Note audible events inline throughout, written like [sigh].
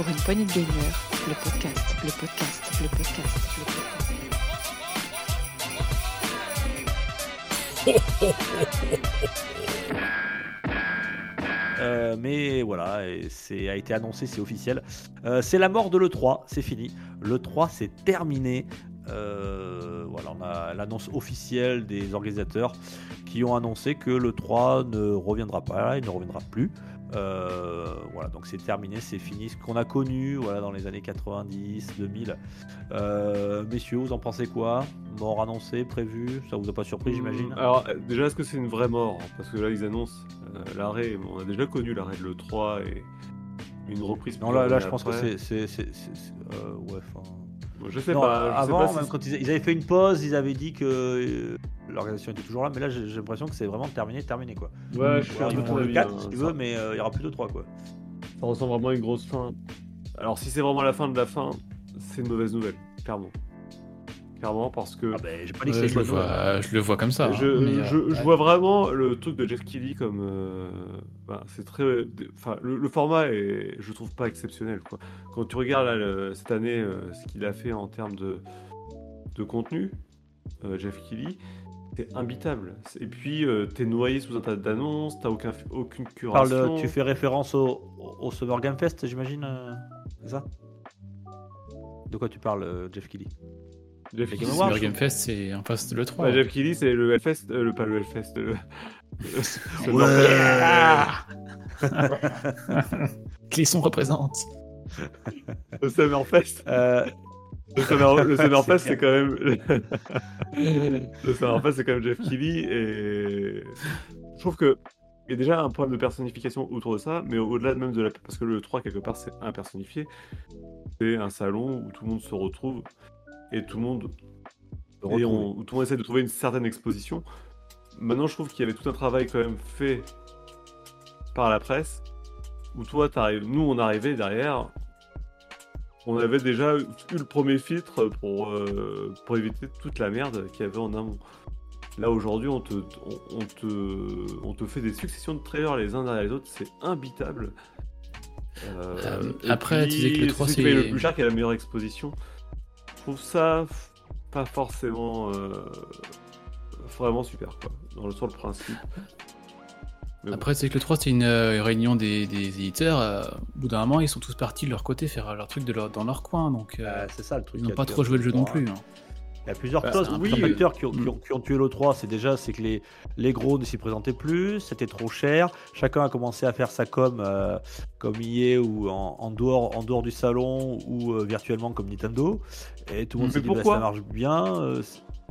pour une poignée de le podcast, le podcast, le podcast, le podcast. Euh, mais voilà, c'est a été annoncé, c'est officiel. Euh, c'est la mort de l'E3, c'est fini. L'E3, c'est terminé. Euh, voilà, on a l'annonce officielle des organisateurs qui ont annoncé que l'E3 ne reviendra pas, il ne reviendra plus. Euh, voilà, donc c'est terminé, c'est fini. Ce qu'on a connu voilà, dans les années 90, 2000. Euh, messieurs, vous en pensez quoi? Mort annoncée, prévue Ça vous a pas surpris, j'imagine? Alors, euh, déjà, est-ce que c'est une vraie mort? Parce que là, ils annoncent euh, l'arrêt. On a déjà connu l'arrêt de l'E3 et une reprise. Non, là, là je pense que c'est. ouais, enfin. Je sais Non, pas. je sais avant, pas si même c'est- quand ils, avaient fait une pause, ils avaient dit que l'organisation était toujours là, mais là j'ai l'impression que c'est vraiment terminé, terminé quoi. Ouais, je suis un peu le avis, 4 hein, si tu veux, mais euh, il y aura plus de 3 quoi. Ça ressemble vraiment à une grosse fin. Alors, si c'est vraiment la fin de la fin, c'est une mauvaise nouvelle, clairement. Clairement, parce que Ah ben, j'ai pas dit que je, le vois, je le vois comme ça. je, hein, euh, je vois vraiment le truc de Jeff Kelly comme. euh, bah, c'est très. Enfin, le, le format est, je trouve, pas exceptionnel. Quoi. Quand tu regardes là, le- cette année euh, ce qu'il a fait en termes de, de contenu, euh, Jeff Kelly, c'est imbitable. Et puis, euh, t'es noyé sous un tas d'annonces, t'as aucun, aucune curation. tu fais référence au, au Summer Game Fest, j'imagine euh, C'est ça? De quoi tu parles, euh, Jeff Kelly Jeff Summer Game Fest, c'est en face de l'E3. Ouais, Jeff Kelly, c'est le Hellfest, euh, le, pas le Hellfest, le, le Clisson [laughs] représente. le [laughs] Summerfest. Le, Summer, [laughs] Summerfest, c'est quand même. [laughs] le Summerfest, c'est quand même Jeff Keighley. Et je trouve que. Il y a déjà un problème de personnification autour de ça, mais au-delà même de la. Parce que le 3, quelque part, c'est impersonnifié. C'est un salon où tout le monde se retrouve et tout le monde. Et on- où tout le monde essaie de trouver une certaine exposition. Maintenant, je trouve qu'il y avait tout un travail quand même fait par la presse. Où toi, t'arrives, nous, on arrivait derrière. On avait déjà eu le premier filtre pour, euh, pour éviter toute la merde qu'il y avait en amont. Là aujourd'hui, on te, on, on te, on te fait des successions de trailers les uns derrière les autres, c'est imbitable. Euh, Euh, après, tu disais que le 3, celui qui paye le c'est- plus cher qui a la meilleure exposition. Je trouve ça pas forcément vraiment super quoi, dans le, sur le principe. Mais bon. Après, c'est que le 3, c'est une euh, réunion des, des éditeurs. euh, au bout d'un moment, ils sont tous partis de leur côté faire leur truc de leur, dans leur coin. Donc, euh, c'est ça le truc. ils n'ont pas trop joué le jeu non l'E3. plus. hein. Il y a plusieurs Bah, plusieurs peu- facteurs qui ont, qui Mm. ont- qui ont tué l'E3. C'est déjà c'est que les, les gros ne s'y présentaient plus, c'était trop cher. Chacun a commencé à faire sa com euh, comme EA ou en, en dehors, en dehors du salon ou euh, virtuellement comme Nintendo. Et tout le monde Mais s'est dit bah, pourquoi? ça marche bien. euh,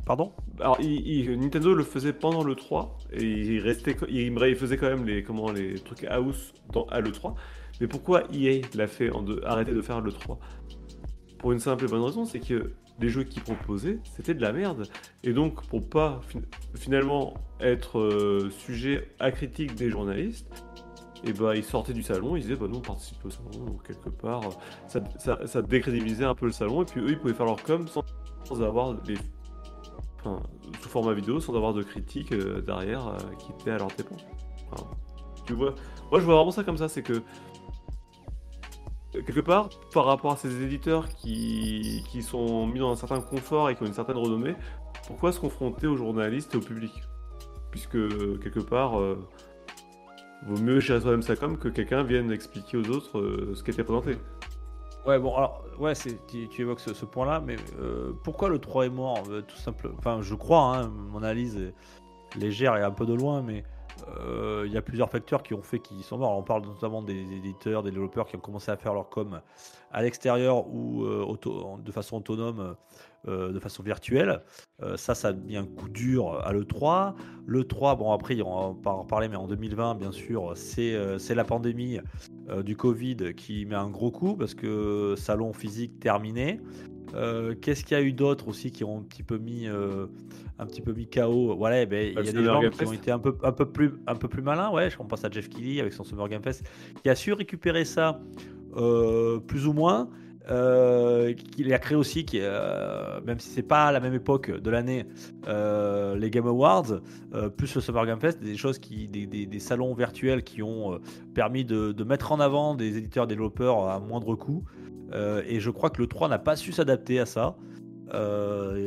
Pardon Alors, Nintendo le faisait pendant le 3 et il restait, il, faisait quand même les, comment, les trucs house dans, à le 3. Mais pourquoi EA l'a fait en deux, arrêter de faire le 3 Pour une simple et bonne raison, c'est que les jeux qu'ils proposaient, c'était de la merde. Et donc, pour pas fin- finalement être euh, sujet à critique des journalistes, et bah, ils sortaient du salon, ils disaient bah nous on participe au salon, donc quelque part, ça, ça, ça décrédibilisait un peu le salon, et puis eux ils pouvaient faire leur com sans avoir les enfin, sous format vidéo sans avoir de critiques euh, derrière euh, qui étaient à leur dépens. Tu vois, moi je vois vraiment ça comme ça, c'est que euh, quelque part, par rapport à ces éditeurs qui, qui sont mis dans un certain confort et qui ont une certaine renommée, pourquoi se confronter aux journalistes et au public? Puisque quelque part, vaut mieux gérer soi-même sa que quelqu'un vienne expliquer aux autres ce qui était présenté. Ouais, bon, alors, ouais, tu, tu évoques ce, point-là, mais euh, pourquoi le 3 est mort euh, Tout simple. Enfin, je crois, hein, mon analyse est légère et un peu de loin, mais euh, il y a plusieurs facteurs qui ont fait qu'ils sont morts. On parle notamment des éditeurs, des développeurs qui ont commencé à faire leur com à l'extérieur ou auto- de façon autonome, de façon virtuelle. Ça, ça a mis un coup dur à l'E3. L'E3, bon, après, on va en reparler, mais en 2020, bien sûr, c'est la pandémie euh, du Covid qui met un gros coup parce que salon physique terminé. Euh, Qu'est-ce qu'il y a eu d'autres aussi qui ont un petit peu mis, euh, un petit peu mis KO Voilà, ben, il Bah, y a le des gens Game qui ont été un peu, un peu plus, un peu plus malins. Ouais, on pense à Jeff Keighley avec son Summer Game Fest qui a su récupérer ça plus ou moins. Euh, qu'il a créé aussi, euh, même si c'est pas à la même époque de l'année, euh, les Game Awards, plus le Summer Game Fest, des choses qui, des, des- des salons virtuels qui ont permis de, mettre en avant des éditeurs développeurs à moindre coût. Et je crois que le 3 n'a pas su s'adapter à ça.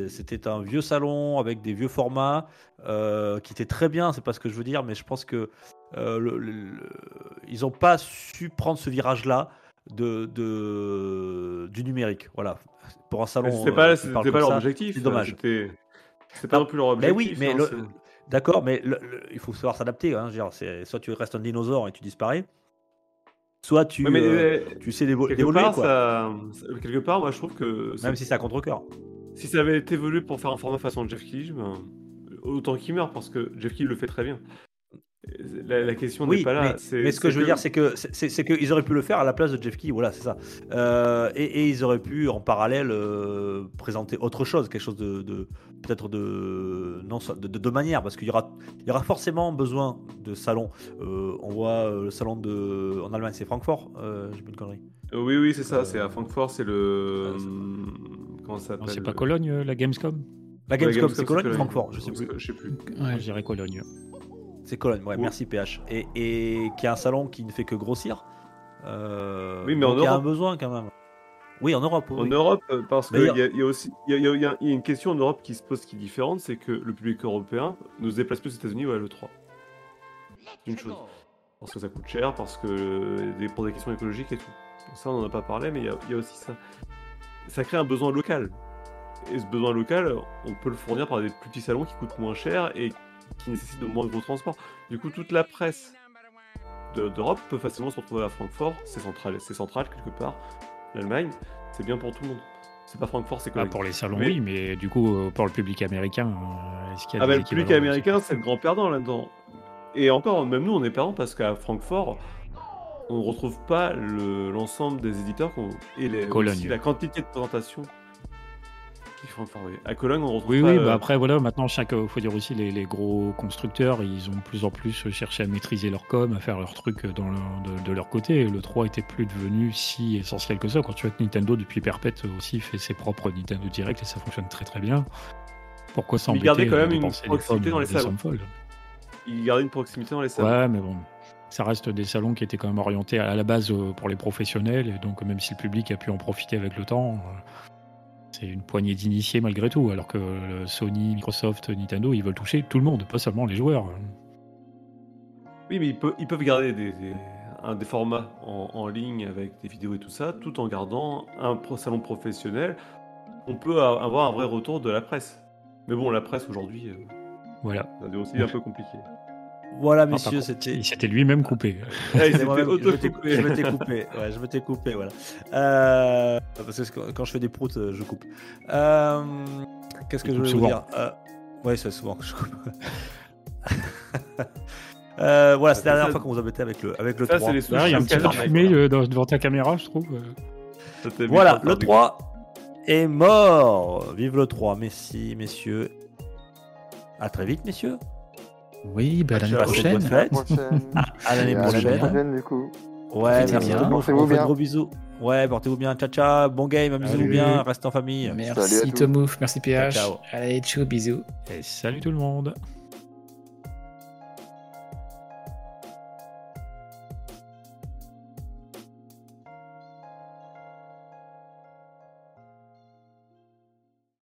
C'était un vieux salon avec des vieux formats qui était très bien, c'est pas ce que je veux dire, mais je pense que ils n'ont pas su prendre ce virage-là de, de- du numérique. Voilà. Pour un salon. Mais C'était euh, pas, parle pas leur objectif. c'est dommage. C'était pas Non, plus leur mais objectif. oui, mais hein, le- c'est- D'accord, mais le- le- il faut savoir s'adapter. Hein, c'est- soit tu restes un dinosaure et tu disparais, soit tu, Ouais, mais, euh, euh, tu sais d'évo- quelque part, quoi. ça- ça- quelque part, moi, je trouve que Même c'est- si c'est à contre-coeur. si ça avait été voulu pour faire un format façon Jeff Keighley, ben, autant qu'il meure parce que Jeff Keighley le fait très bien. La, la question Oui, n'est pas là. mais, ce que je veux dire, c'est que c'est- qu'ils auraient pu le faire à la place de Jeff Key, voilà, c'est ça. Euh, et, et ils auraient pu en parallèle euh, présenter autre chose, quelque chose de, de- peut-être de non de, de, de manière, parce qu'il y aura il y aura forcément besoin de salons. Euh, on voit le salon de en Allemagne, c'est Francfort, euh, j'ai pas une connerie. Euh, Oui, oui, c'est ça. Euh, C'est à Francfort, c'est le. ouais, hum, Comment ça s'appelle c'est pas Cologne, la Gamescom? La Ouais, Gamescom, c'est Cologne ou Francfort, je sais plus. Je sais plus. Moi, je dirais Cologne. C'est Cologne, ouais, Ouais. merci PH. Et, et qui est un salon qui ne fait que grossir. Euh, Oui, mais en donc il y a un Europe. besoin quand même. Oui, en Europe. oui. En Europe, euh, parce qu'il y, a- y a aussi il y a, y a- a- a une question en Europe qui se pose qui est différente, c'est que le public européen ne se déplace plus aux États-Unis ou à l'E3. C'est une chose. Parce que ça coûte cher, parce que euh, pour des questions écologiques et tout. Ça, on n'en a pas parlé, mais il y a, il y a aussi ça. Ça crée un besoin local. Et ce besoin local, on peut le fournir par des plus petits salons qui coûtent moins cher et qui nécessitent de moins de gros transports. Du coup, toute la presse de- d'Europe peut facilement se retrouver à Francfort. C'est central, c'est central quelque part. L'Allemagne, c'est bien pour tout le monde. C'est pas Francfort, c'est Ah, Cologne. pour les salons, Mais- oui, mais du coup, euh, pour le public américain, euh, est-ce qu'il y a Ah des bah, le public américain, c'est le grand perdant là-dedans. Et encore, même nous, on est perdant parce qu'à Francfort, on ne retrouve pas le- l'ensemble des éditeurs et les, Cologne. aussi la quantité de présentation. Qui. À Cologne, on retrouve Oui, oui, euh, bah après, voilà, maintenant, chaque, euh, faut dire aussi, les, les gros constructeurs, ils ont de plus en plus cherché à maîtriser leur com, à faire leurs trucs dans leur- de, de leur côté. Le 3 était plus devenu si essentiel que ça. Quand tu vois que Nintendo, depuis perpète, aussi fait ses propres Nintendo Direct et ça fonctionne très très bien. Pourquoi s'embêter gardait quand à même une dépenser des proximité dans les salons. Ils gardaient une proximité dans les salons. Ouais, mais bon, ça reste des salons qui étaient quand même orientés à la base euh, pour les professionnels, et donc même si le public a pu en profiter avec le temps, euh, c'est une poignée d'initiés malgré tout, alors que euh, Sony, Microsoft, Nintendo, ils veulent toucher tout le monde, pas seulement les joueurs. Oui, mais ils, peuvent- ils peuvent garder des, des- un, des formats en, en ligne avec des vidéos et tout ça, tout en gardant un salon professionnel. On peut avoir un vrai retour de la presse. Mais bon, la presse aujourd'hui, euh, Voilà. c'est aussi un peu compliqué. Voilà, Ah, messieurs, c'était. Il s'était lui-même coupé. Il je m'étais- coupé. Ouais, je m'étais coupé, voilà. Euh, parce que quand je fais des proutes, euh, je coupe. Euh, Qu'est-ce que je voulais vous dire? Euh, Ouais, c'est souvent que je coupe. [laughs] Euh, voilà, c'est la dernière ça- fois qu'on vous embêtait avec le, avec le Ça, 3. c'est les Là, il y a un petit peu de fumée voilà. euh, dans- devant ta caméra, je trouve. Voilà, le barbecue. 3 est mort. Vive le 3, merci, messieurs. À très vite, messieurs. Oui, bah, à l'année Passez de bonnes prochaine. À l'année l'année prochaine. prochaine, du coup. Ouais, merci bien. Portez-vous On fait de bien. gros bisous. Ouais, portez-vous bien. Ciao, ciao. Bon game, amusez-vous bien. Restez en famille. Merci. Tomouf, merci PH. Ciao. Allez, ciao, bisous. Et salut tout le monde.